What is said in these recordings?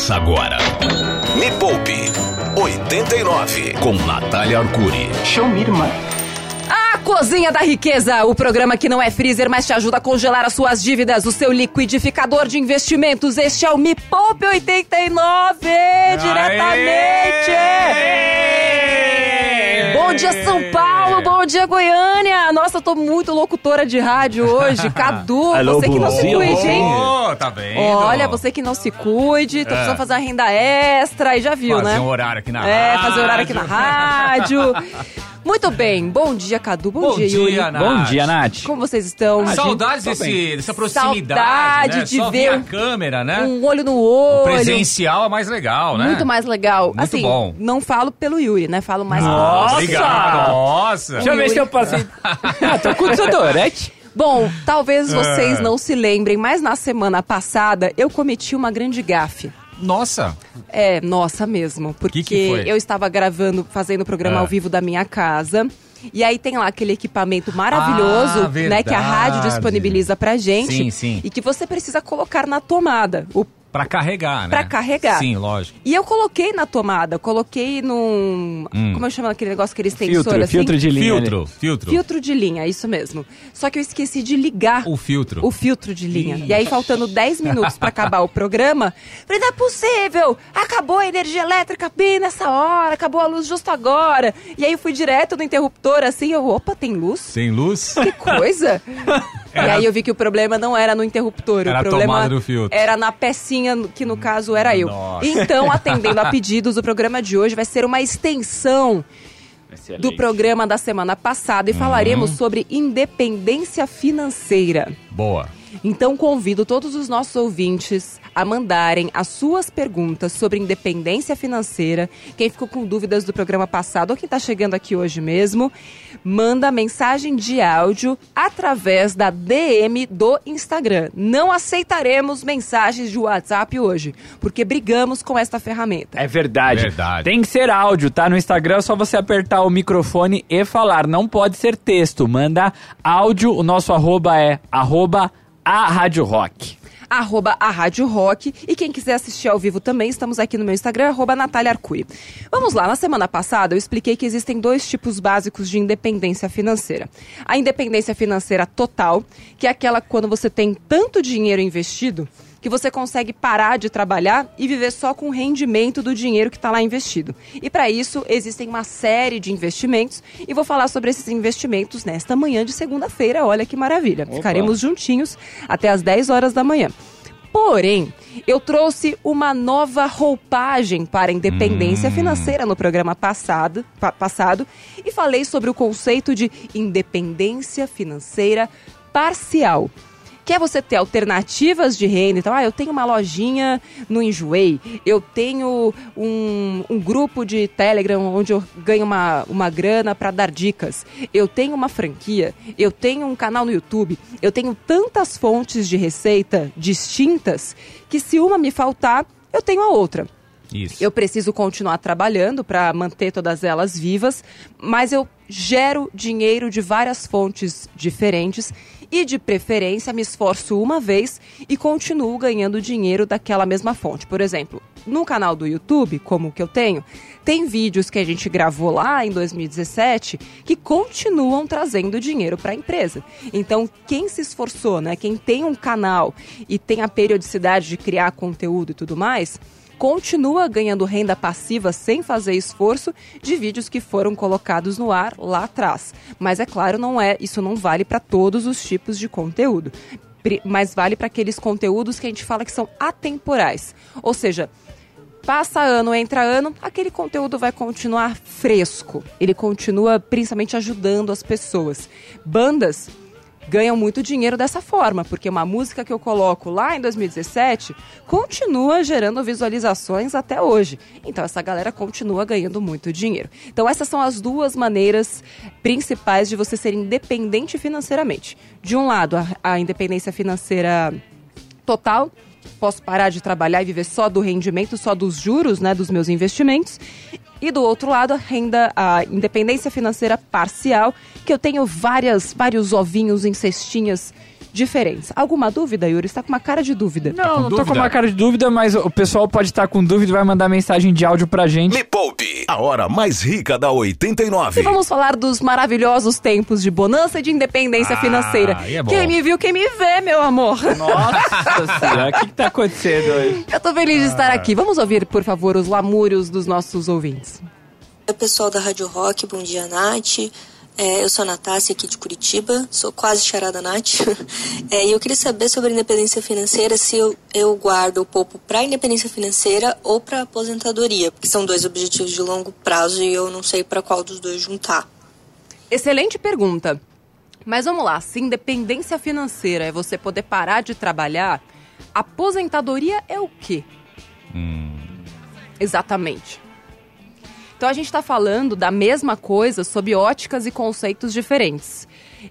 Começa agora. Me Poupe 89 com Natália Arcuri. Show me, irmã. A Cozinha da Riqueza, o programa que não é freezer, mas te ajuda a congelar as suas dívidas, o seu liquidificador de investimentos. Este é o Me Poupe 89, diretamente. Bom dia, São Paulo. Bom dia, Goiânia. Nossa, eu tô muito locutora de rádio hoje. Cadu, Alô, você que não se cuide, hein? Tá vendo? Olha, você que não se cuide, tô precisando fazer uma renda extra e já viu, Fazer né? um horário aqui na É, rádio. fazer horário aqui na rádio. Muito bem. Bom dia, Cadu. Bom, Bom dia, Yuri. dia, Nath. Bom dia, Nath. Como vocês estão? Saudades Tô desse, dessa proximidade, Saudade né? de Só ver um- câmera, né? Um olho no olho. O presencial é mais legal, né? Muito mais legal. Muito assim, bom. não falo pelo Yuri, né? Falo mais Nossa! Obrigado, nossa. Deixa eu ver se eu passei. Ah, tô com desodorante. Bom, talvez vocês É. não se lembrem, mas na semana passada eu cometi uma grande gafe. Nossa. É, nossa mesmo. Porque que foi? eu estava gravando, fazendo o programa Ah. ao vivo da minha casa. E aí tem lá aquele equipamento maravilhoso, Ah, né, que a rádio disponibiliza pra gente. Sim, sim. E que você precisa colocar na tomada. O Pra carregar, né? Pra carregar. Sim, lógico. E eu coloquei na tomada, coloquei num. Hum. Como eu chamo aquele negócio que eles têm Filtro, assim? filtro de linha. Filtro, filtro. Filtro de linha, isso mesmo. Só que eu esqueci de ligar O filtro. o filtro de linha. E aí, faltando 10 minutos pra acabar o programa, falei, não é possível! Acabou a energia elétrica bem nessa hora, acabou a luz justo agora. E aí eu fui direto no interruptor, assim, eu, opa, tem luz? Sem luz? Que coisa! E aí eu vi que o problema não era no interruptor, Era o problema tomada do filtro. era na pecinha, que no caso era eu. Nossa. Então, atendendo a pedidos, o programa de hoje vai ser uma extensão do programa da semana passada e Uhum. falaremos sobre independência financeira. Boa. Então convido todos os nossos ouvintes a mandarem as suas perguntas sobre independência financeira. Quem ficou com dúvidas do programa passado ou quem está chegando aqui hoje mesmo, manda mensagem de áudio através da DM do Instagram. Não aceitaremos mensagens de WhatsApp hoje, porque brigamos com esta ferramenta. É verdade. Verdade. Tem que ser áudio, tá? No Instagram é só você apertar o microfone e falar. Não pode ser texto. Manda áudio. O nosso arroba é arroba a Rádio Rock. arroba a Rádio Rock. E quem quiser assistir ao vivo também, estamos aqui no meu Instagram, arroba Natália Arcuri. Vamos lá, na semana passada eu expliquei que existem dois tipos básicos de independência financeira. A independência financeira total, que é aquela quando você tem tanto dinheiro investido que você consegue parar de trabalhar e viver só com o rendimento do dinheiro que está lá investido. E para isso existem uma série de investimentos e vou falar sobre esses investimentos nesta manhã de segunda-feira. Olha que maravilha. Ficaremos juntinhos até às 10 horas da manhã. Porém, eu trouxe uma nova roupagem para a independência financeira no programa passado, pa- passado e falei sobre o conceito de independência financeira parcial. Que é você ter alternativas de renda. Então, ah, eu tenho uma lojinha no Enjoei, eu tenho um, um grupo de Telegram onde eu ganho uma, uma grana para dar dicas, eu tenho uma franquia, eu tenho um canal no YouTube, eu tenho tantas fontes de receita distintas que se uma me faltar, eu tenho a outra. Isso. Eu preciso continuar trabalhando para manter todas elas vivas, mas eu gero dinheiro de várias fontes diferentes e, de preferência, me esforço uma vez e continuo ganhando dinheiro daquela mesma fonte. Por exemplo, no canal do YouTube, como o que eu tenho, tem vídeos que a gente gravou lá em 2017 que continuam trazendo dinheiro para a empresa. Então, quem se esforçou, né, quem tem um canal e tem a periodicidade de criar conteúdo e tudo mais, continua ganhando renda passiva sem fazer esforço de vídeos que foram colocados no ar lá atrás. Mas é claro, não é, isso não vale para todos os tipos de conteúdo. Mas vale para aqueles conteúdos que a gente fala que são atemporais. Ou seja, passa ano, entra ano, aquele conteúdo vai continuar fresco. Ele continua principalmente ajudando as pessoas. Bandas ganham muito dinheiro dessa forma, porque uma música que eu coloco lá em 2017 continua gerando visualizações até hoje. Então essa galera continua ganhando muito dinheiro. Então essas são as duas maneiras principais de você ser independente financeiramente. De um lado, a, a independência financeira total, posso parar de trabalhar e viver só do rendimento, só dos juros, né, dos meus investimentos. E do outro lado, a renda, a independência financeira parcial, que eu tenho várias, vários ovinhos em cestinhas diferentes. Alguma dúvida, Yuri? Está com uma cara de dúvida. Não, não tô dúvida? com uma cara de dúvida, mas o pessoal pode estar com dúvida e vai mandar mensagem de áudio pra gente. Me Poupe, a hora mais rica da 89. E vamos falar dos maravilhosos tempos de bonança e de independência Ah, financeira. é quem me viu, quem me vê, meu amor. Nossa senhora, o que, que tá acontecendo hoje? Eu tô feliz de estar aqui. Vamos ouvir, por favor, os lamúrios dos nossos ouvintes. Oi, pessoal da Rádio Rock, bom dia, Nath. É, eu sou a Natácia aqui de Curitiba, sou quase charada Nath. É, e eu queria saber sobre a independência financeira, se eu, eu guardo o pouco para independência financeira ou para aposentadoria, porque são dois objetivos de longo prazo e eu não sei para qual dos dois juntar. Excelente pergunta. Mas vamos lá, se independência financeira é você poder parar de trabalhar, aposentadoria é o quê? Exatamente. Então a gente está falando da mesma coisa sob óticas e conceitos diferentes.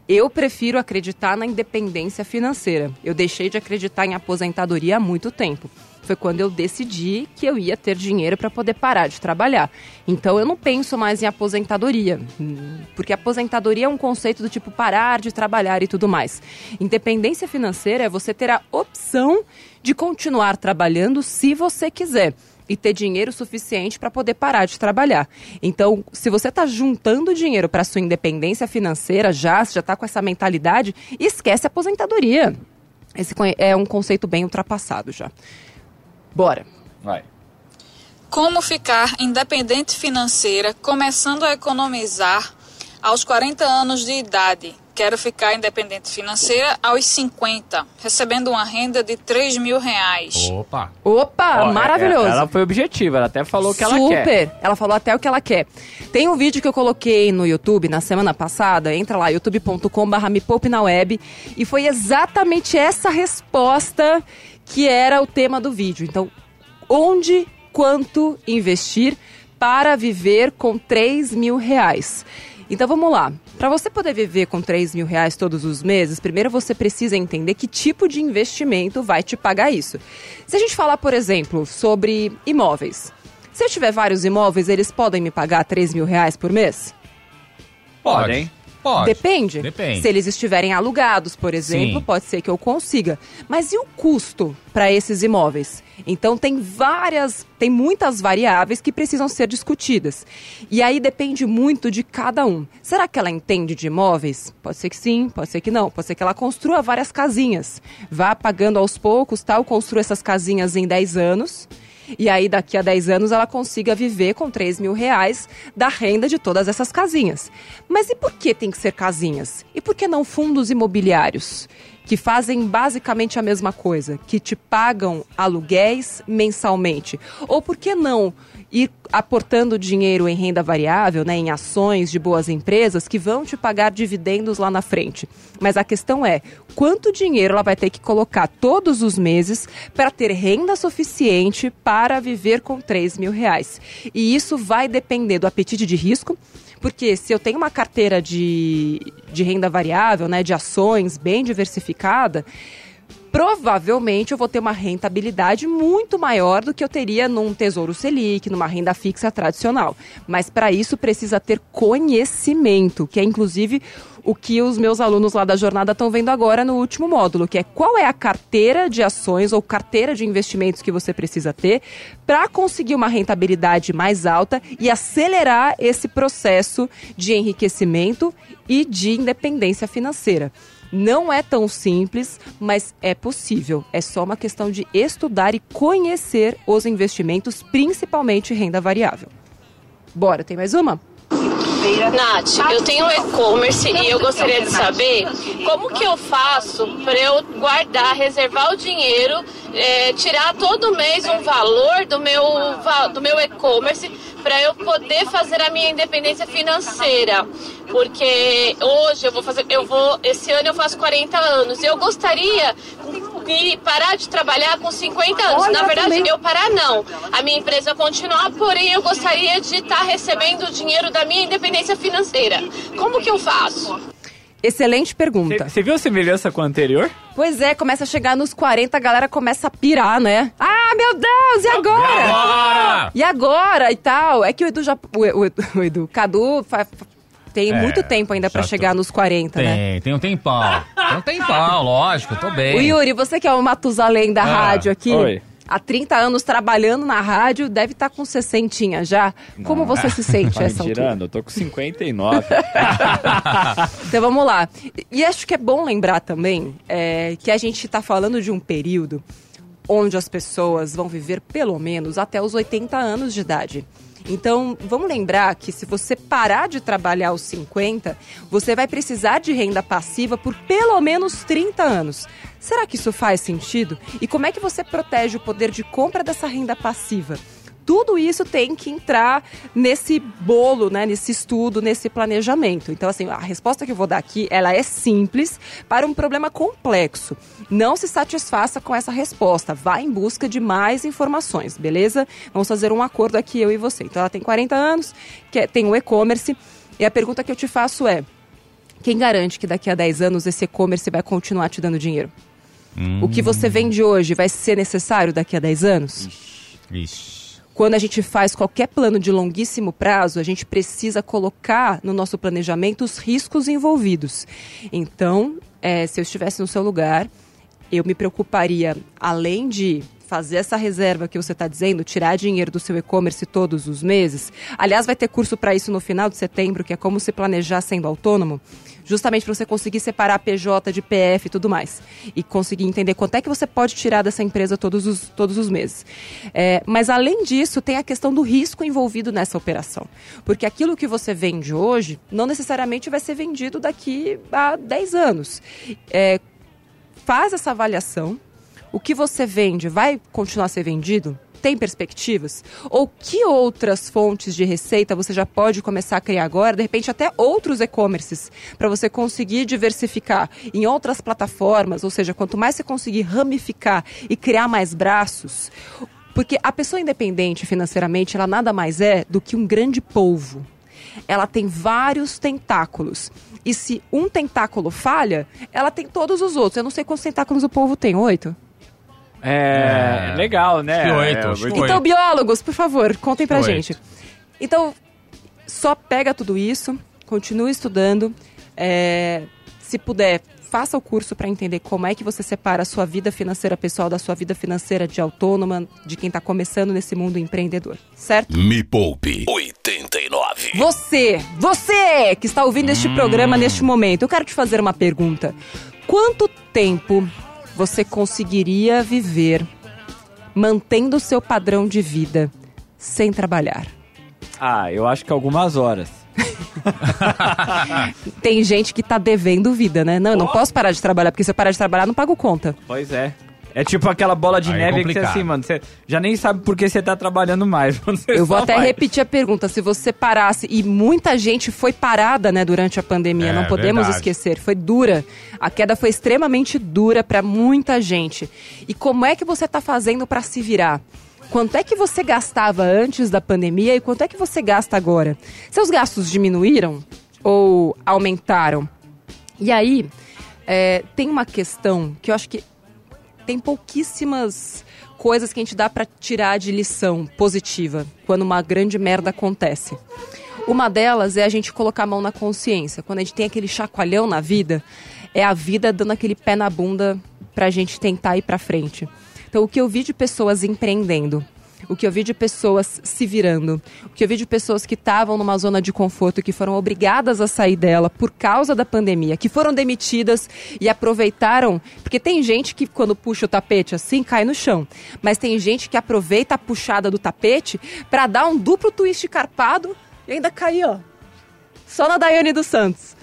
Eu prefiro acreditar na independência financeira. Eu deixei de acreditar em aposentadoria há muito tempo. Foi quando eu decidi que eu ia ter dinheiro para poder parar de trabalhar. Então eu não penso mais em aposentadoria, porque aposentadoria é um conceito do tipo parar de trabalhar e tudo mais. Independência financeira é você ter a opção de continuar trabalhando se você quiser e ter dinheiro suficiente para poder parar de trabalhar. Então, se você está juntando dinheiro para sua independência financeira já, se já está com essa mentalidade, esquece a aposentadoria. Esse é um conceito bem ultrapassado já. Bora. Vai. Como ficar independente financeira, começando a economizar aos 40 anos de idade? Quero ficar independente financeira aos 50, recebendo uma renda de 3 mil reais. Opa. Opa, Ó, é- maravilhoso. é- Ela foi objetiva, ela até falou o que ela Super. quer. Ela falou até o que ela quer. Tem um vídeo que eu coloquei no YouTube na semana passada. Entra lá, youtube.com.br me poupe na web. E foi exatamente essa resposta que era o tema do vídeo. Então, onde, quanto investir para viver com 3 mil reais? Então vamos lá. Para você poder viver com 3 mil reais todos os meses, primeiro você precisa entender que tipo de investimento vai te pagar isso. Se a gente falar, por exemplo, sobre imóveis. Se eu tiver vários imóveis, eles podem me pagar 3 mil reais por mês? Pode, hein? Pode. Depende. Depende. Se eles estiverem alugados, por exemplo, Sim. pode ser que eu consiga. Mas e o custo para esses imóveis? Então tem várias, tem muitas variáveis que precisam ser discutidas. E aí depende muito de cada um. Será que ela entende de imóveis? Pode ser que sim, pode ser que não. Pode ser que ela construa várias casinhas. Vá pagando aos poucos, tal, construa essas casinhas em 10 anos. E aí, daqui a 10 anos, ela consiga viver com 3 mil reais da renda de todas essas casinhas. Mas e por que tem que ser casinhas? E por que não fundos imobiliários? Que fazem basicamente a mesma coisa, que te pagam aluguéis mensalmente. Ou por que não ir aportando dinheiro em renda variável, né, em ações de boas empresas que vão te pagar dividendos lá na frente? Mas a questão é, quanto dinheiro ela vai ter que colocar todos os meses para ter renda suficiente para viver com 3 mil reais. E isso vai depender do apetite de risco, porque se eu tenho uma carteira de, de renda variável, né, de ações bem diversificada, provavelmente eu vou ter uma rentabilidade muito maior do que eu teria num Tesouro Selic, numa renda fixa tradicional. Mas para isso precisa ter conhecimento, que é inclusive o que os meus alunos lá da jornada estão vendo agora no último módulo, que é qual é a carteira de ações ou carteira de investimentos que você precisa ter para conseguir uma rentabilidade mais alta e acelerar esse processo de enriquecimento e de independência financeira. Não é tão simples, mas é possível. É só uma questão de estudar e conhecer os investimentos, principalmente renda variável. Bora, tem mais uma? Nath, eu tenho e-commerce e eu gostaria de saber como que eu faço para eu guardar, reservar o dinheiro, é, tirar todo mês um valor do meu, do meu e-commerce para eu poder fazer a minha independência financeira. Porque hoje eu vou fazer, eu vou, esse ano eu faço 40 anos e eu gostaria de parar de trabalhar com 50 anos. Olha, Na verdade, também. eu parar não. A minha empresa continuar, porém eu gostaria de estar recebendo o dinheiro da minha independência financeira. Como que eu faço? Excelente pergunta. Você viu a semelhança com a anterior? Pois é, começa a chegar nos 40, a galera começa a pirar, né? Ah, meu Deus, e agora? Agora! E agora e tal? É que o Edu já. O, o, o Edu, Cadu fa- fa- Tem É, muito tempo ainda tô- chegar nos 40, né? Tem, tem um tempão. Tem um tempão, lógico, tô bem. O Yuri, você que é o Matusalém da Ah, rádio aqui, oi. Há 30 anos trabalhando na rádio, deve estar com 60 já. Como você se sente Tá a essa altura? tirando? Eu tô com 59. Então vamos lá. E acho que é bom lembrar também é, que a gente está falando de um período onde as pessoas vão viver pelo menos até os 80 anos de idade. Então, vamos lembrar que se você parar de trabalhar aos 50, você vai precisar de renda passiva por pelo menos 30 anos. Será que isso faz sentido? E como é que você protege o poder de compra dessa renda passiva? Tudo isso tem que entrar nesse bolo, né, nesse estudo, nesse planejamento. Então, assim, a resposta que eu vou dar aqui, ela é simples para um problema complexo. Não se satisfaça com essa resposta. Vá em busca de mais informações, beleza? Vamos fazer um acordo aqui, eu e você. Então, ela tem 40 anos, quer- tem o e-commerce, e a pergunta que eu te faço é, quem garante que daqui a 10 anos esse e-commerce vai continuar te dando dinheiro? O que você vende hoje vai ser necessário daqui a 10 anos? Ixi. Quando a gente faz qualquer plano de longuíssimo prazo, a gente precisa colocar no nosso planejamento os riscos envolvidos. Então, eh, se eu estivesse no seu lugar, eu me preocuparia, além de fazer essa reserva que você está dizendo, tirar dinheiro do seu e-commerce todos os meses. Aliás, vai ter curso para isso no final de setembro, que é como se planejar sendo autônomo, justamente para você conseguir separar PJ de PF e tudo mais. E conseguir entender quanto é que você pode tirar dessa empresa todos os, todos os meses. É, mas, além disso, tem a questão do risco envolvido nessa operação. Porque aquilo que você vende hoje, não necessariamente vai ser vendido daqui a 10 anos. É, faz essa avaliação. O que você vende vai continuar a ser vendido? Tem perspectivas? Ou que outras fontes de receita você já pode começar a criar agora? De repente, até outros e-commerces, para você conseguir diversificar em outras plataformas. Ou seja, quanto mais você conseguir ramificar e criar mais braços. Porque a pessoa independente financeiramente, ela nada mais é do que um grande polvo ela tem vários tentáculos. E se um tentáculo falha, ela tem todos os outros. Eu não sei quantos tentáculos o povo tem, oito? É, É. legal, né? Acho que oito, É, acho Então, Oito. biólogos, por favor, contem pra Oito. gente. Então, só pega tudo isso, continue estudando. é, se puder, faça o curso para entender como é que você separa a sua vida financeira pessoal da sua vida financeira de autônoma, de quem está começando nesse mundo empreendedor, certo? Me Poupe 89. Você, você que está ouvindo este programa neste momento, eu quero te fazer uma pergunta. Quanto tempo você conseguiria viver mantendo o seu padrão de vida sem trabalhar? Ah, eu acho que algumas horas. Tem gente que tá devendo vida, né? Não, eu não posso parar de trabalhar, porque se eu parar de trabalhar, não pago conta. Pois é. É tipo aquela bola de Aí é neve que você complicado. assim, mano, você já nem sabe por que você tá trabalhando mais. Você Eu vou só até vai. repetir a pergunta. Se você parasse, e muita gente foi parada, né, durante a pandemia, É, não podemos verdade. esquecer. Foi dura. A queda foi extremamente dura para muita gente. E como é que você está fazendo para se virar? Quanto é que você gastava antes da pandemia e quanto é que você gasta agora? Seus gastos diminuíram ou aumentaram? E aí, é, tem uma questão que eu acho que tem pouquíssimas coisas que a gente dá pra tirar de lição positiva quando uma grande merda acontece. Uma delas é a gente colocar a mão na consciência. Quando a gente tem aquele chacoalhão na vida, é a vida dando aquele pé na bunda pra gente tentar ir pra frente. Então, o que eu vi de pessoas empreendendo, o que eu vi de pessoas se virando, o que eu vi de pessoas que estavam numa zona de conforto, que foram obrigadas a sair dela por causa da pandemia, que foram demitidas e aproveitaram. Porque tem gente que, quando puxa o tapete assim, cai no chão. Mas tem gente que aproveita a puxada do tapete para dar um duplo twist carpado e ainda cair, ó. Só na Daiane dos Santos.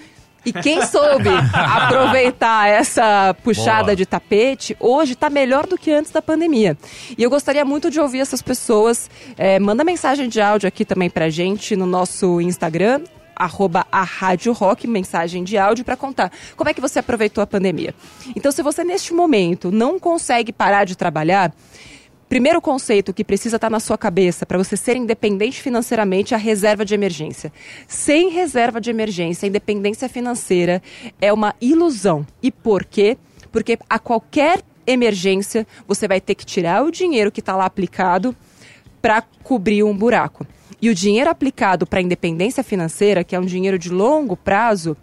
E quem soube aproveitar essa puxada Boa. de tapete, hoje está melhor do que antes da pandemia. E eu gostaria muito de ouvir essas pessoas. É, manda mensagem de áudio aqui também pra gente no nosso Instagram, arroba a Rádio Rock, mensagem de áudio para contar como é que você aproveitou a pandemia. Então, se você neste momento não consegue parar de trabalhar, Primeiro conceito que precisa estar na sua cabeça para você ser independente financeiramente é a reserva de emergência. Sem reserva de emergência, independência financeira é uma ilusão. E por quê? Porque a qualquer emergência você vai ter que tirar o dinheiro que está lá aplicado para cobrir um buraco. E o dinheiro aplicado para a independência financeira, que é um dinheiro de longo prazo,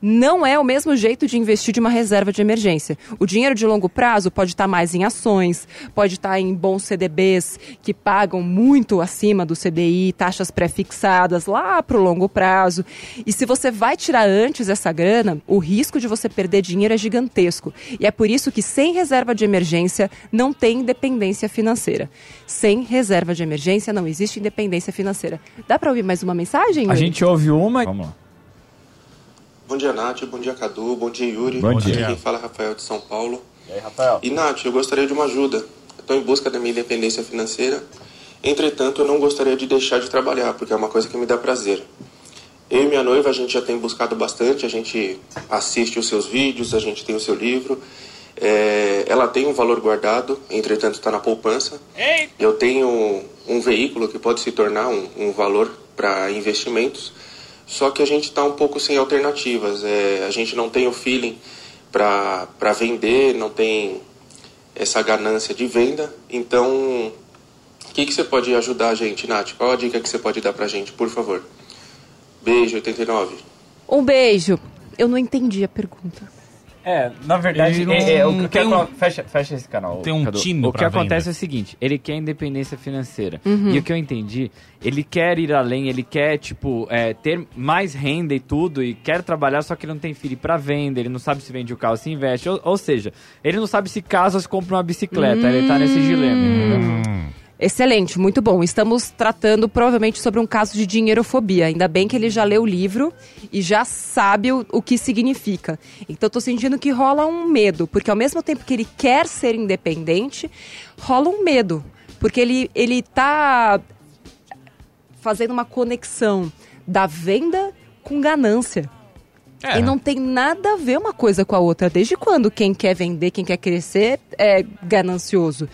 não é o mesmo jeito de investir de uma reserva de emergência. O dinheiro de longo prazo pode estar mais em ações, pode estar em bons CDBs que pagam muito acima do CDI, taxas pré-fixadas lá para o longo prazo. E se você vai tirar antes essa grana, o risco de você perder dinheiro é gigantesco. E é por isso que sem reserva de emergência não tem independência financeira. Sem reserva de emergência não existe independência financeira. Dá para ouvir mais uma mensagem? A gente ouve uma. Vamos lá. Bom dia, Nath. Bom dia, Cadu. Bom dia, Yuri. Bom dia. Aqui Quem fala é Rafael de São Paulo. E aí, Rafael? E, Nath, eu gostaria de uma ajuda. Estou em busca da minha independência financeira. Entretanto, eu não gostaria de deixar de trabalhar, porque é uma coisa que me dá prazer. Eu e minha noiva, a gente já tem buscado bastante. A gente assiste os seus vídeos, a gente tem o seu livro. É, ela tem um valor guardado, entretanto, está na poupança. Eu tenho um veículo que pode se tornar um, um valor para investimentos. Só que a gente está um pouco sem alternativas. É, a gente não tem o feeling para vender, não tem essa ganância de venda. Então, o que, que você pode ajudar a gente, Nath? Qual a dica que você pode dar para a gente, por favor? Beijo, 89. Um beijo. Eu não entendi a pergunta. É, na verdade, Ele não é, é, o que tem um- fecha, fecha esse canal. tem um Cadu. time O que acontece venda. é o seguinte, ele quer independência financeira. Uhum. E o que eu entendi, ele quer ir além, ele quer, tipo, é, ter mais renda e tudo, e quer trabalhar, só que ele não tem filho pra venda, ele não sabe se vende o carro, se investe. Ou, ou seja, ele não sabe se casa ou se compra uma bicicleta. Ele tá nesse dilema, entendeu? Excelente, muito bom. Estamos tratando provavelmente sobre um caso de dinheirofobia. Ainda bem que ele já leu o livro e já sabe o, o que significa. Então, estou sentindo que rola um medo, porque ao mesmo tempo que ele quer ser independente, rola um medo. Porque ele, ele tá fazendo uma conexão da venda com ganância. É. E não tem nada a ver uma coisa com a outra. Desde quando quem quer vender, quem quer crescer é ganancioso?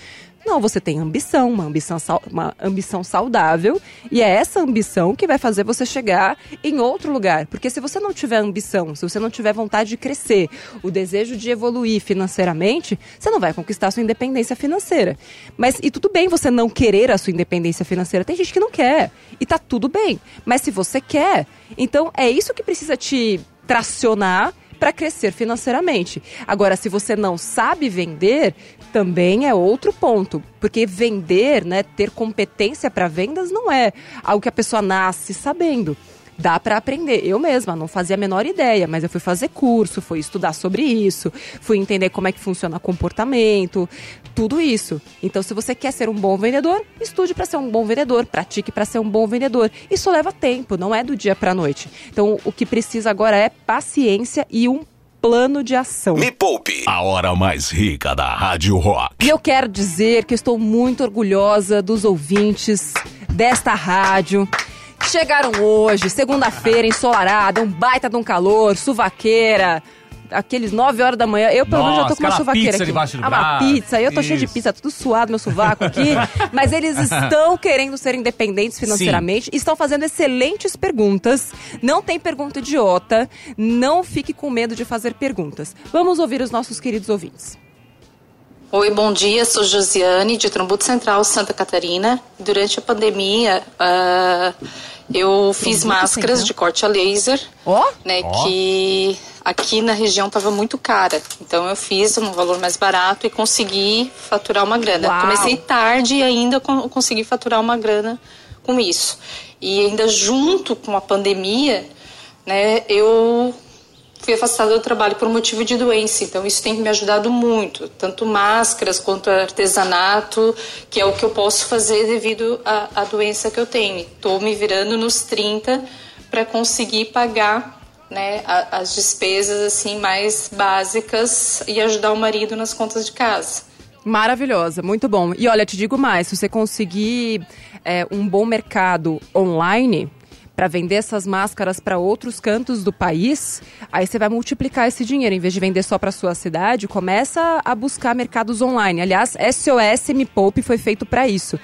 Não, você tem ambição, uma ambição, uma ambição saudável, e é essa ambição que vai fazer você chegar em outro lugar. Porque se você não tiver ambição, se você não tiver vontade de crescer, o desejo de evoluir financeiramente, você não vai conquistar a sua independência financeira. Mas, e tudo bem você não querer a sua independência financeira, tem gente que não quer, e tá tudo bem. Mas se você quer, então é isso que precisa te tracionar para crescer financeiramente. Agora, se você não sabe vender, também é outro ponto, porque vender, né, ter competência para vendas não é algo que a pessoa nasce sabendo. Dá para aprender. Eu mesma não fazia a menor ideia, mas eu fui fazer curso, fui estudar sobre isso, fui entender como é que funciona comportamento, tudo isso. Então, se você quer ser um bom vendedor, estude para ser um bom vendedor, pratique para ser um bom vendedor. Isso leva tempo, não é do dia para noite. Então, o que precisa agora é paciência e um plano de ação. Me Poupe, a hora mais rica da Rádio Rock. E eu quero dizer que estou muito orgulhosa dos ouvintes desta rádio. que Chegaram hoje, segunda-feira, ensolarada, um baita de um calor, suvaqueira. Aqueles 9 horas da manhã. Eu, pelo menos, já tô com uma aquela suvaqueira pizza aqui. debaixo do ah, uma pizza. Eu tô cheia de Isso. pizza, tudo suado, meu sovaco aqui. Mas eles estão querendo ser independentes financeiramente. e Estão fazendo excelentes perguntas. Não tem pergunta idiota. Não fique com medo de fazer perguntas. Vamos ouvir os nossos queridos ouvintes. Oi, bom dia. Sou Josiane, de Trombuto Central, Santa Catarina. Durante a pandemia, ah, eu fiz máscaras Central. de corte a laser, Ó, né? Ó. Que aqui na região estava muito cara. Então eu fiz um valor mais barato e consegui faturar uma grana. Uau. Comecei tarde e ainda con- consegui faturar uma grana com isso. E ainda junto com a pandemia, né? Eu fui afastada do trabalho por motivo de doença, então isso tem me ajudado muito, tanto máscaras quanto artesanato, que é o que eu posso fazer devido à, à doença que eu tenho. Estou me virando nos 30 para conseguir pagar né, a- as despesas assim mais básicas e ajudar o marido nas contas de casa. Maravilhosa, muito bom. E olha, te digo mais, se você conseguir é, um bom mercado online, para vender essas máscaras para outros cantos do país, aí você vai multiplicar esse dinheiro. Em vez de vender só para sua cidade, começa a buscar mercados online. Aliás, SOS Me Poupe foi feito para isso.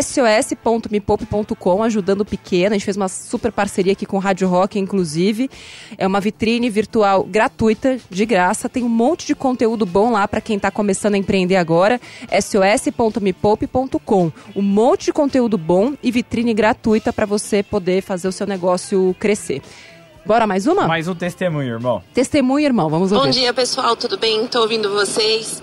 sos.mepoupe.com, ajudando o pequeno. A gente fez uma super parceria aqui com o Rádio Rock, inclusive. É uma vitrine virtual gratuita, de graça. Tem um monte de conteúdo bom lá para quem está começando a empreender agora. sos.mepoupe.com. Um monte de conteúdo bom e vitrine gratuita para você poder fazer o seu negócio crescer. Bora mais uma? Mais um testemunho, irmão. Testemunho, irmão. Vamos ouvir. Bom dia, pessoal. Tudo bem? Tô ouvindo vocês.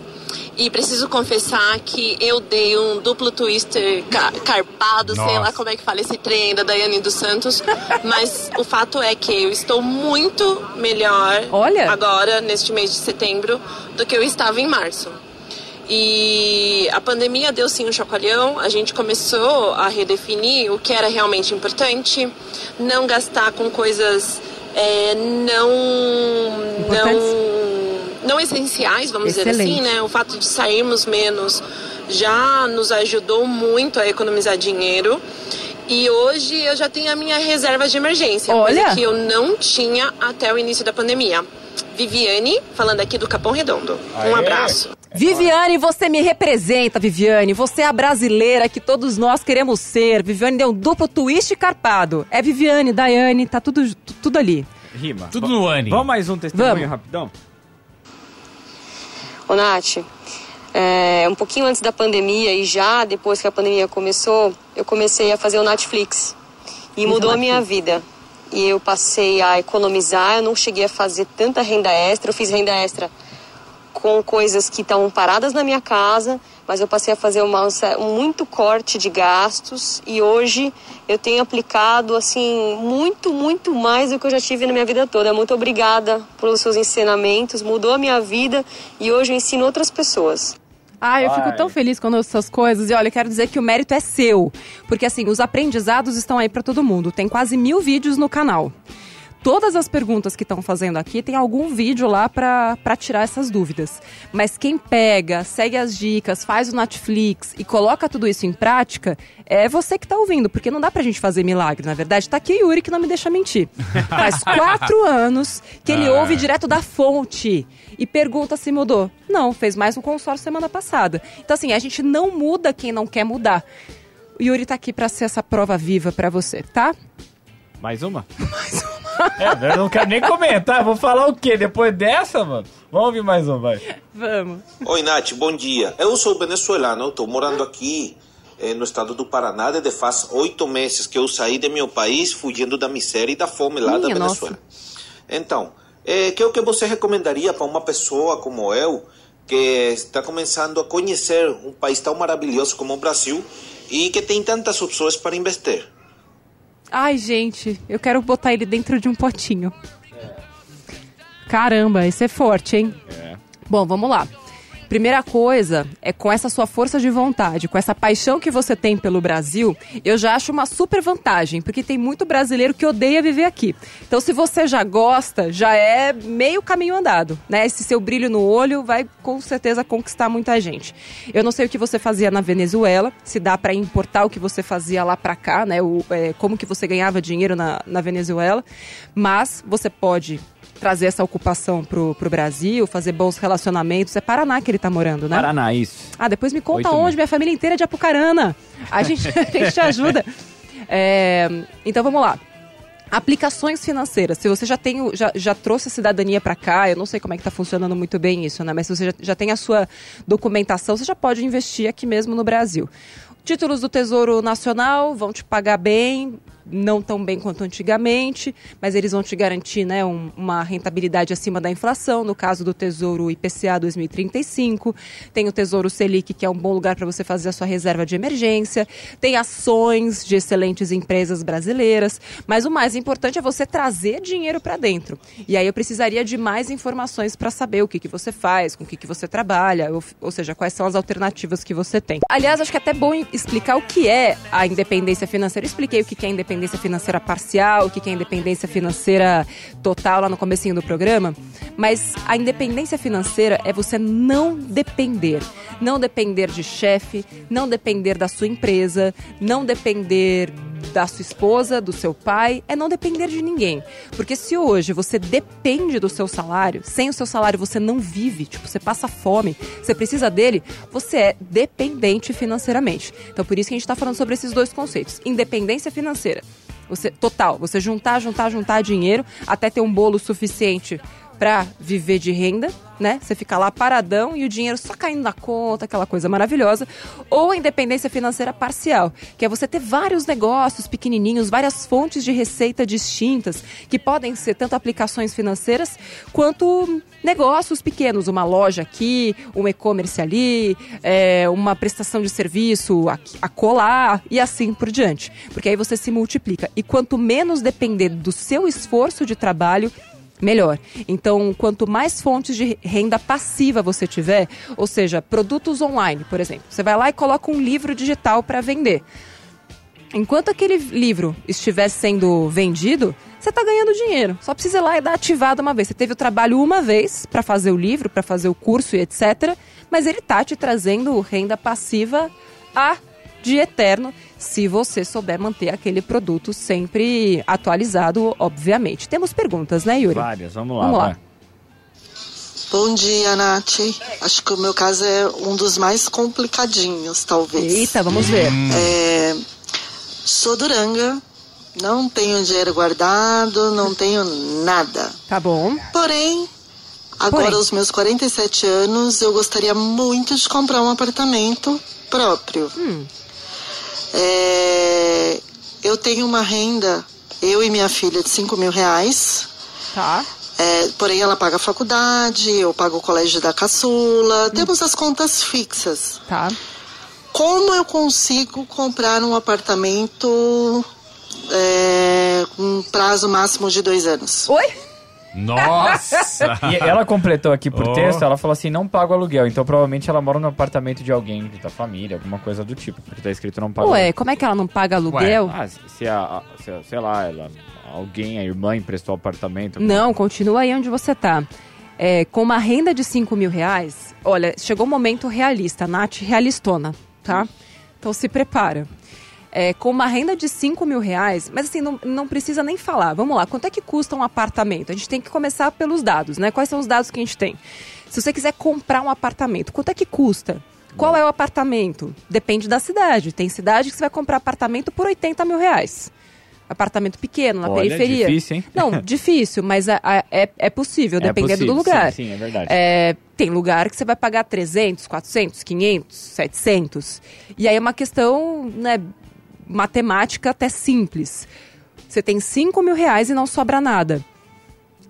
E preciso confessar que eu dei um duplo twister ca carpado, sei Nossa. lá como é que fala esse trem da Daiane dos Santos. Mas o fato é que eu estou muito melhor Olha. agora, neste mês de setembro, do que eu estava em março. E a pandemia deu sim um chacoalhão, a gente começou a redefinir o que era realmente importante, não gastar com coisas é, não, não, não essenciais, vamos dizer assim, Excelente. né? O fato de sairmos menos já nos ajudou muito a economizar dinheiro. E hoje eu já tenho a minha reserva de emergência, Olha. coisa que eu não tinha até o início da pandemia. Viviane, falando aqui do Capão Redondo. Um Aê. abraço. Viviane, você me representa, Viviane. Você é a brasileira que todos nós queremos ser. Viviane deu um duplo twist carpado. É Viviane, Daiane, tá tudo, tu- tudo ali. Rima. Tudo no Anne. Vamos mais um testemunho Vamos. rapidão? Ô, Nath, é, um pouquinho antes da pandemia e já depois que a pandemia começou, eu comecei a fazer o Netflix. E mudou a minha vida. E eu passei a economizar, eu não cheguei a fazer tanta renda extra, eu fiz renda extra com coisas que estavam paradas na minha casa, mas eu passei a fazer uma, um muito corte de gastos e hoje eu tenho aplicado assim muito, muito mais do que eu já tive na minha vida toda. Muito obrigada pelos seus ensinamentos, mudou a minha vida e hoje eu ensino outras pessoas. Ah, eu fico tão feliz quando eu ouço essas coisas. E olha, eu quero dizer que o mérito é seu. Porque assim, os aprendizados estão aí pra todo mundo. Tem quase mil vídeos no canal. Todas as perguntas que estão fazendo aqui, tem algum vídeo lá pra pra tirar essas dúvidas. Mas quem pega, segue as dicas, faz o Netflix e coloca tudo isso em prática, é você que tá ouvindo. Porque não dá pra gente fazer milagre, na verdade. Tá aqui o Yuri que não me deixa mentir. Faz quatro anos que ele Ah. ouve direto da fonte e pergunta se mudou. Não, fez mais um consórcio semana passada. Então, assim, a gente não muda quem não quer mudar. O Yuri tá aqui pra ser essa prova viva pra você, tá? Mais uma? Mais uma. É, eu não quero nem comentar. Vou falar o quê? Depois dessa, mano? Vamos ouvir mais um, vai. Vamos. Oi, Nath, bom dia. Eu sou venezuelano, estou morando aqui eh, no estado do Paraná desde faz oito meses que eu saí de meu país fugindo da miséria e da fome lá da Minha Venezuela. Então, eh, que é o que você recomendaria para uma pessoa como eu que está começando a conhecer um país tão maravilhoso como o Brasil e que tem tantas opções para investir? Ai, gente, eu quero botar ele dentro de um potinho. Caramba, esse é forte, hein? É. Bom, vamos lá. Primeira coisa é com essa sua força de vontade, com essa paixão que você tem pelo Brasil, eu já acho uma super vantagem, porque tem muito brasileiro que odeia viver aqui. Então, se você já gosta, já é meio caminho andado, né? Esse seu brilho no olho vai com certeza conquistar muita gente. Eu não sei o que você fazia na Venezuela, se dá para importar o que você fazia lá para cá, né? O, é, como que você ganhava dinheiro na, na Venezuela, mas você pode trazer essa ocupação pro, pro Brasil, fazer bons relacionamentos. É Paraná que ele tá morando, né? Paraná, isso. Ah, depois me conta Oito onde, meses. minha família inteira é de Apucarana. A gente, a gente te ajuda. É, então vamos lá. Aplicações financeiras. Se você já tem, já, já trouxe a cidadania para cá, eu não sei como é que está funcionando muito bem isso, né? Mas se você já, já tem a sua documentação, você já pode investir aqui mesmo no Brasil. Títulos do Tesouro Nacional vão te pagar bem, não tão bem quanto antigamente, mas eles vão te garantir né, um- uma rentabilidade acima da inflação. No caso do Tesouro IPCA 2035, tem o Tesouro Selic, que é um bom lugar para você fazer a sua reserva de emergência, tem ações de excelentes empresas brasileiras, mas o mais importante é você trazer dinheiro para dentro. E aí eu precisaria de mais informações para saber o que, que você faz, com o que, que você trabalha, ou, ou seja, quais são as alternativas que você tem. Aliás, acho que é até bom explicar o que é a independência financeira. Eu expliquei o que é independência financeira parcial, o que que é independência financeira total lá no comecinho do programa, mas a independência financeira é você não depender, não depender de chefe, não depender da sua empresa, não depender da sua esposa, do seu pai, é não depender de ninguém. Porque se hoje você depende do seu salário, sem o seu salário você não vive, tipo, você passa fome, você precisa dele, você é dependente financeiramente. Então por isso que a gente está falando sobre esses dois conceitos. Independência financeira. Você, total, você juntar, juntar, juntar dinheiro até ter um bolo suficiente para viver de renda, né? Você fica lá paradão e o dinheiro só caindo na conta, aquela coisa maravilhosa. Ou a independência financeira parcial, que é você ter vários negócios pequenininhos, várias fontes de receita distintas, que podem ser tanto aplicações financeiras quanto negócios pequenos, uma loja aqui, um e-commerce ali, é, uma prestação de serviço aqui, a colar e assim por diante. Porque aí você se multiplica. E quanto menos depender do seu esforço de trabalho, melhor. Então, quanto mais fontes de renda passiva você tiver, ou seja, produtos online, por exemplo, você vai lá e coloca um livro digital para vender. Enquanto aquele livro estiver sendo vendido, você está ganhando dinheiro. Só precisa ir lá e dar ativado uma vez. Você teve o trabalho uma vez para fazer o livro, para fazer o curso e etc. Mas ele está te trazendo renda passiva a de eterno, se você souber manter aquele produto sempre atualizado, obviamente. Temos perguntas, né, Yuri? Várias, vamos lá. Vamos lá. vai. Bom dia, Nath. Acho que o meu caso é um dos mais complicadinhos, talvez. Eita, vamos ver. É, sou duranga, não tenho dinheiro guardado, não tenho nada. Tá bom. Porém, agora Porém. aos meus 47 anos, eu gostaria muito de comprar um apartamento próprio. Hum. É, eu tenho uma renda, eu e minha filha, de 5 mil reais. Tá. É, porém, ela paga a faculdade, eu pago o colégio da caçula. Temos as contas fixas. Tá. Como eu consigo comprar um apartamento é, com um prazo máximo de dois anos? Oi? Nossa! E ela completou aqui por Oh. texto, ela falou assim, não paga o aluguel. Então provavelmente ela mora no apartamento de alguém da família, alguma coisa do tipo. Porque tá escrito não paga Ué, como é que ela não paga aluguel? Ah, se- a, se a- sei lá, ela, alguém, a irmã emprestou o apartamento. alguma Não, continua aí onde você tá. É, com uma renda de 5 mil reais, olha, chegou um momento realista, Nath realistona, tá? Então se prepara. É, com uma renda de 5 mil reais, mas assim, não, não precisa nem falar. Vamos lá, quanto é que custa um apartamento? A gente tem que começar pelos dados, né? Quais são os dados que a gente tem? Se você quiser comprar um apartamento, quanto é que custa? Qual é o apartamento? Depende da cidade. Tem cidade que você vai comprar apartamento por 80 mil reais. Apartamento pequeno, na Olha, periferia. difícil, hein? Não, difícil, mas a- a- é, é possível, É dependendo possível, do lugar. sim, sim, é verdade. É, tem lugar que você vai pagar 300, 400, 500, 700. E aí é uma questão né, matemática até simples. Você tem 5 mil reais e não sobra nada.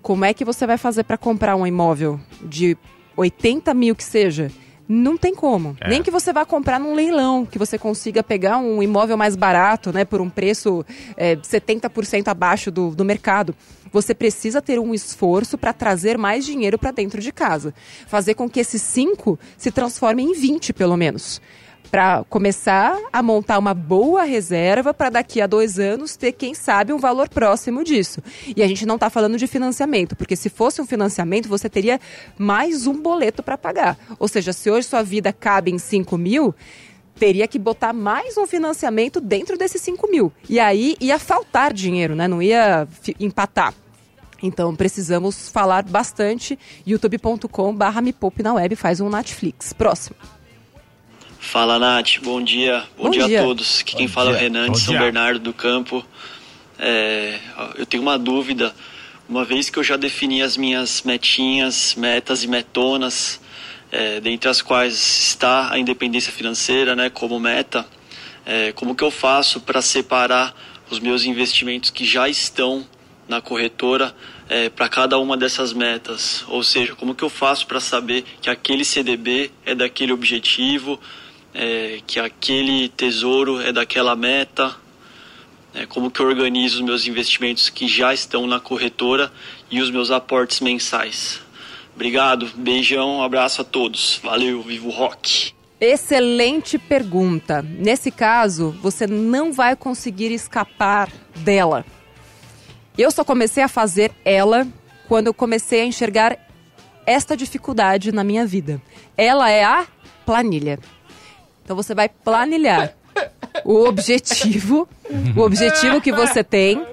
Como é que você vai fazer para comprar um imóvel de 80 mil que seja? Não tem como. É. Nem que você vá comprar num leilão, que você consiga pegar um imóvel mais barato, né, por um preço é, 70% abaixo do, do mercado. Você precisa ter um esforço para trazer mais dinheiro para dentro de casa. Fazer com que esses 5 se transformem em 20, pelo menos para começar a montar uma boa reserva para daqui a dois anos ter, quem sabe, um valor próximo disso. E a gente não está falando de financiamento, porque se fosse um financiamento, você teria mais um boleto para pagar. Ou seja, se hoje sua vida cabe em 5 mil, teria que botar mais um financiamento dentro desses 5 mil. E aí ia faltar dinheiro, né? Não ia empatar. Então precisamos falar bastante. youtube.com barra me poupe na web, faz um Netflix. Próximo. Fala, Nath. Bom dia. Bom, Bom dia, dia. a todos. Aqui quem Bom fala é o dia. Renan Bom de São dia. Bernardo do Campo. É, eu tenho uma dúvida. Uma vez que eu já defini as minhas metinhas, metas e metonas, é, dentre as quais está a independência financeira, né, como meta, é, como que eu faço para separar os meus investimentos que já estão na corretora para cada uma dessas metas? Ou seja, como que eu faço para saber que aquele CDB é daquele objetivo, é, que aquele tesouro é daquela meta? É, como que eu organizo os meus investimentos que já estão na corretora e os meus aportes mensais? Obrigado, beijão, abraço a todos. Valeu, vivo rock! Excelente pergunta. Nesse caso, você não vai conseguir escapar dela. Eu só comecei a fazer ela quando eu comecei a enxergar esta dificuldade na minha vida. Ela é a planilha. Então você vai planilhar o objetivo, o objetivo que você tem,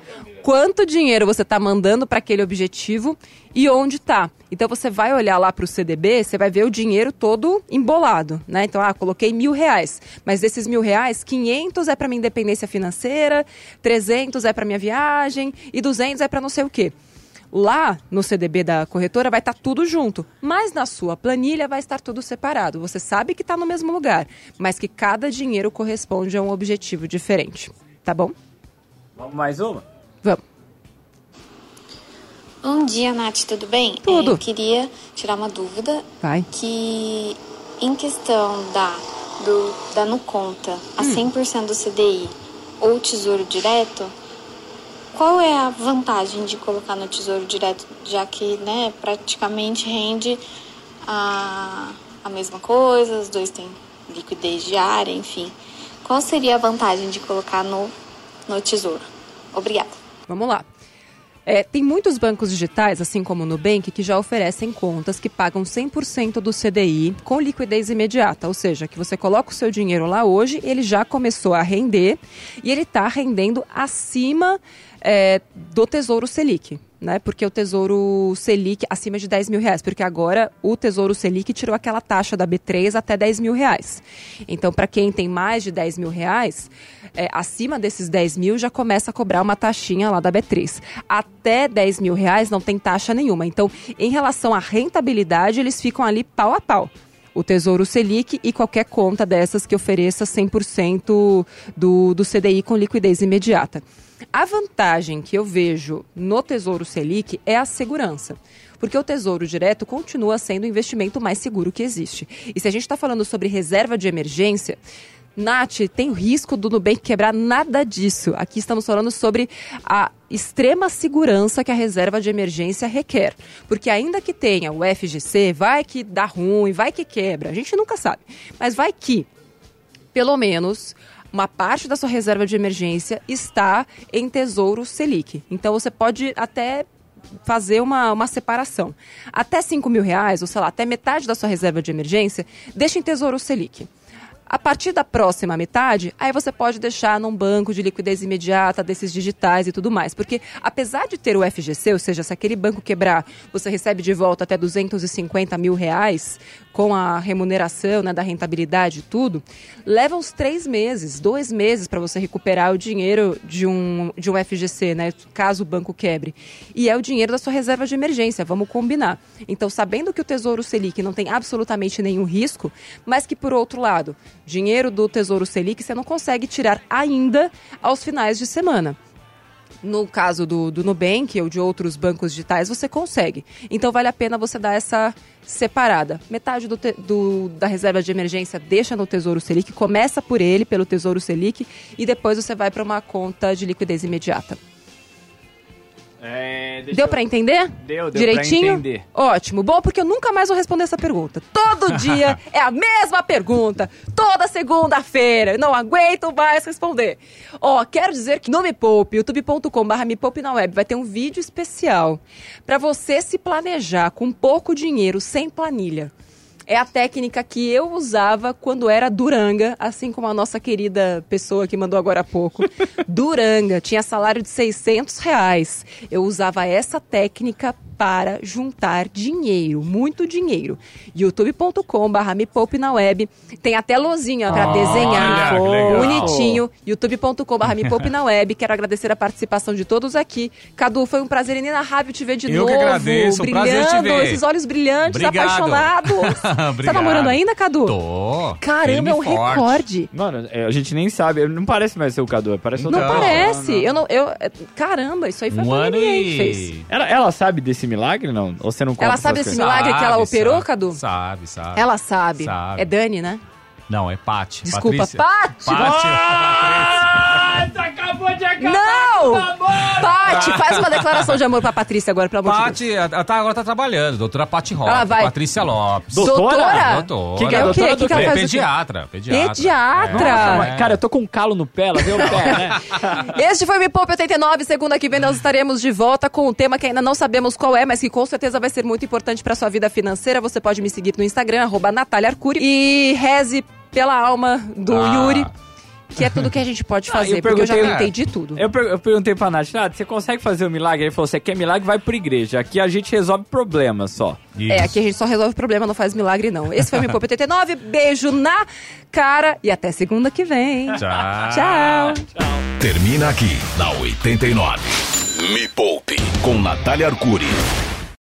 quanto dinheiro você está mandando para aquele objetivo e onde está. Então você vai olhar lá para o CDB, você vai ver o dinheiro todo embolado, né? Então, ah, coloquei mil reais, mas desses mil reais, 500 é para minha independência financeira, 300 é para minha viagem e 200 é para não sei o quê. Lá no CDB da corretora vai estar tudo junto, mas na sua planilha vai estar tudo separado. Você sabe que está no mesmo lugar, mas que cada dinheiro corresponde a um objetivo diferente. Tá bom? Vamos mais uma? Vamos. Bom dia, Nath, tudo bem? Tudo. É, eu queria tirar uma dúvida. Vai. Que em questão da, do, da no conta a 100% do CDI ou tesouro direto, qual é a vantagem de colocar no tesouro direto, já que né, praticamente rende a, a mesma coisa, os dois têm liquidez diária, enfim. Qual seria a vantagem de colocar no, no tesouro? Obrigada. Vamos lá. É, tem muitos bancos digitais, assim como o Nubank, que já oferecem contas que pagam 100% do CDI com liquidez imediata. Ou seja, que você coloca o seu dinheiro lá hoje, ele já começou a render e ele está rendendo acima é, do Tesouro Selic. Né? Porque o Tesouro Selic acima de 10 mil reais, porque agora o Tesouro Selic tirou aquela taxa da B3 até 10 mil reais. Então, para quem tem mais de 10 mil reais, é, acima desses 10 mil já começa a cobrar uma taxinha lá da B3. Até 10 mil reais não tem taxa nenhuma. Então, em relação à rentabilidade, eles ficam ali pau a pau o Tesouro Selic e qualquer conta dessas que ofereça 100% do, do CDI com liquidez imediata. A vantagem que eu vejo no Tesouro Selic é a segurança. Porque o Tesouro Direto continua sendo o investimento mais seguro que existe. E se a gente está falando sobre reserva de emergência, Nath, tem o risco do Nubank quebrar nada disso. Aqui estamos falando sobre a extrema segurança que a reserva de emergência requer. Porque ainda que tenha o FGC, vai que dá ruim, vai que quebra, a gente nunca sabe. Mas vai que, pelo menos, uma parte da sua reserva de emergência está em Tesouro Selic. Então você pode até fazer uma, uma separação. Até 5 mil reais, ou sei lá, até metade da sua reserva de emergência, deixa em Tesouro Selic. A partir da próxima metade, aí você pode deixar num banco de liquidez imediata, desses digitais e tudo mais. Porque apesar de ter o FGC, ou seja, se aquele banco quebrar, você recebe de volta até 250 mil reais com a remuneração, né, da rentabilidade e tudo, leva uns três meses, dois meses para você recuperar o dinheiro de um, de um FGC, né, caso o banco quebre. E é o dinheiro da sua reserva de emergência, vamos combinar. Então, sabendo que o Tesouro Selic não tem absolutamente nenhum risco, mas que, por outro lado, dinheiro do Tesouro Selic você não consegue tirar ainda aos finais de semana. No caso do, do Nubank ou de outros bancos digitais, você consegue. Então vale a pena você dar essa separada. Metade do, do, da reserva de emergência deixa no Tesouro Selic, começa por ele, pelo Tesouro Selic, e depois você vai para uma conta de liquidez imediata. É, deixa Deu eu- para entender? Deu, deu Direitinho? pra entender. Ótimo. Bom, porque eu nunca mais vou responder essa pergunta. Todo dia é a mesma pergunta. Toda segunda-feira. Eu Não aguento mais responder. Ó, quero dizer que no Me Poupe, youtube.com.br Me Poupe na web, vai ter um vídeo especial para você se planejar com pouco dinheiro, sem planilha. É a técnica que eu usava quando era Duranga, assim como a nossa querida pessoa que mandou agora há pouco. Duranga, tinha salário de 600 reais. Eu usava essa técnica para juntar dinheiro, muito dinheiro. youtube.com.br me poupe na web. Tem até lozinha para desenhar. que legal. Bonitinho. youtube.com.br me poupe na web. Quero agradecer a participação de todos aqui. Cadu, foi um prazer inenarrável te ver de Eu que novo. agradeço, um prazer te brilhando, ver. esses olhos brilhantes, Obrigado. apaixonados. Você tá namorando ainda, Cadu? Tô. Caramba, é um forte. recorde. Mano, é, a gente nem sabe. Não parece mais ser o Cadu, parece Não, outra pessoa. parece. Eu não, eu, é, caramba, isso aí foi Um a ano e... fez. Ela, ela sabe desse milagre, não? Ou você não conta Ela sabe desse coisas? milagre que ela Sabe, operou, sabe, Cadu? Sabe, sabe. Ela sabe. Sabe. É Dani, né? Não, é Paty. Desculpa, Patrícia. Paty! Paty. Ah, você acabou de acabar Não! Com o namoro! Paty, faz uma declaração de amor pra Patrícia agora, pelo amor de Deus. Paty, ela tá, agora tá trabalhando. Doutora Paty Rocha. Ela vai- Patrícia Lopes. Doutora? Doutora. Que que é É o quê? que que ela faz? Pediatra. Pediatra. Pediatra. É. Mas, Cara, eu tô com um calo no pé, ela viu o pé, né? Este foi o Me Poupe 89. Segunda que vem nós estaremos de volta com um tema que ainda não sabemos qual é, mas que com certeza vai ser muito importante para sua vida financeira. Você pode me seguir no Instagram, arroba Natália Arcuri. E reze pela alma do Ah. Yuri. Que é tudo que a gente pode Ah, fazer, eu porque eu já perguntei- tentei de tudo. Eu, per- eu perguntei pra Nath, Nath, você consegue fazer o milagre? Ele falou, você quer milagre, vai por igreja. Aqui a gente resolve problemas só. É, aqui a gente só resolve problema, não faz milagre, não. Esse foi o Me Poupe 89. Beijo na cara e até segunda que vem. Tchau. Termina aqui na 89. Me Poupe com Natália Arcuri.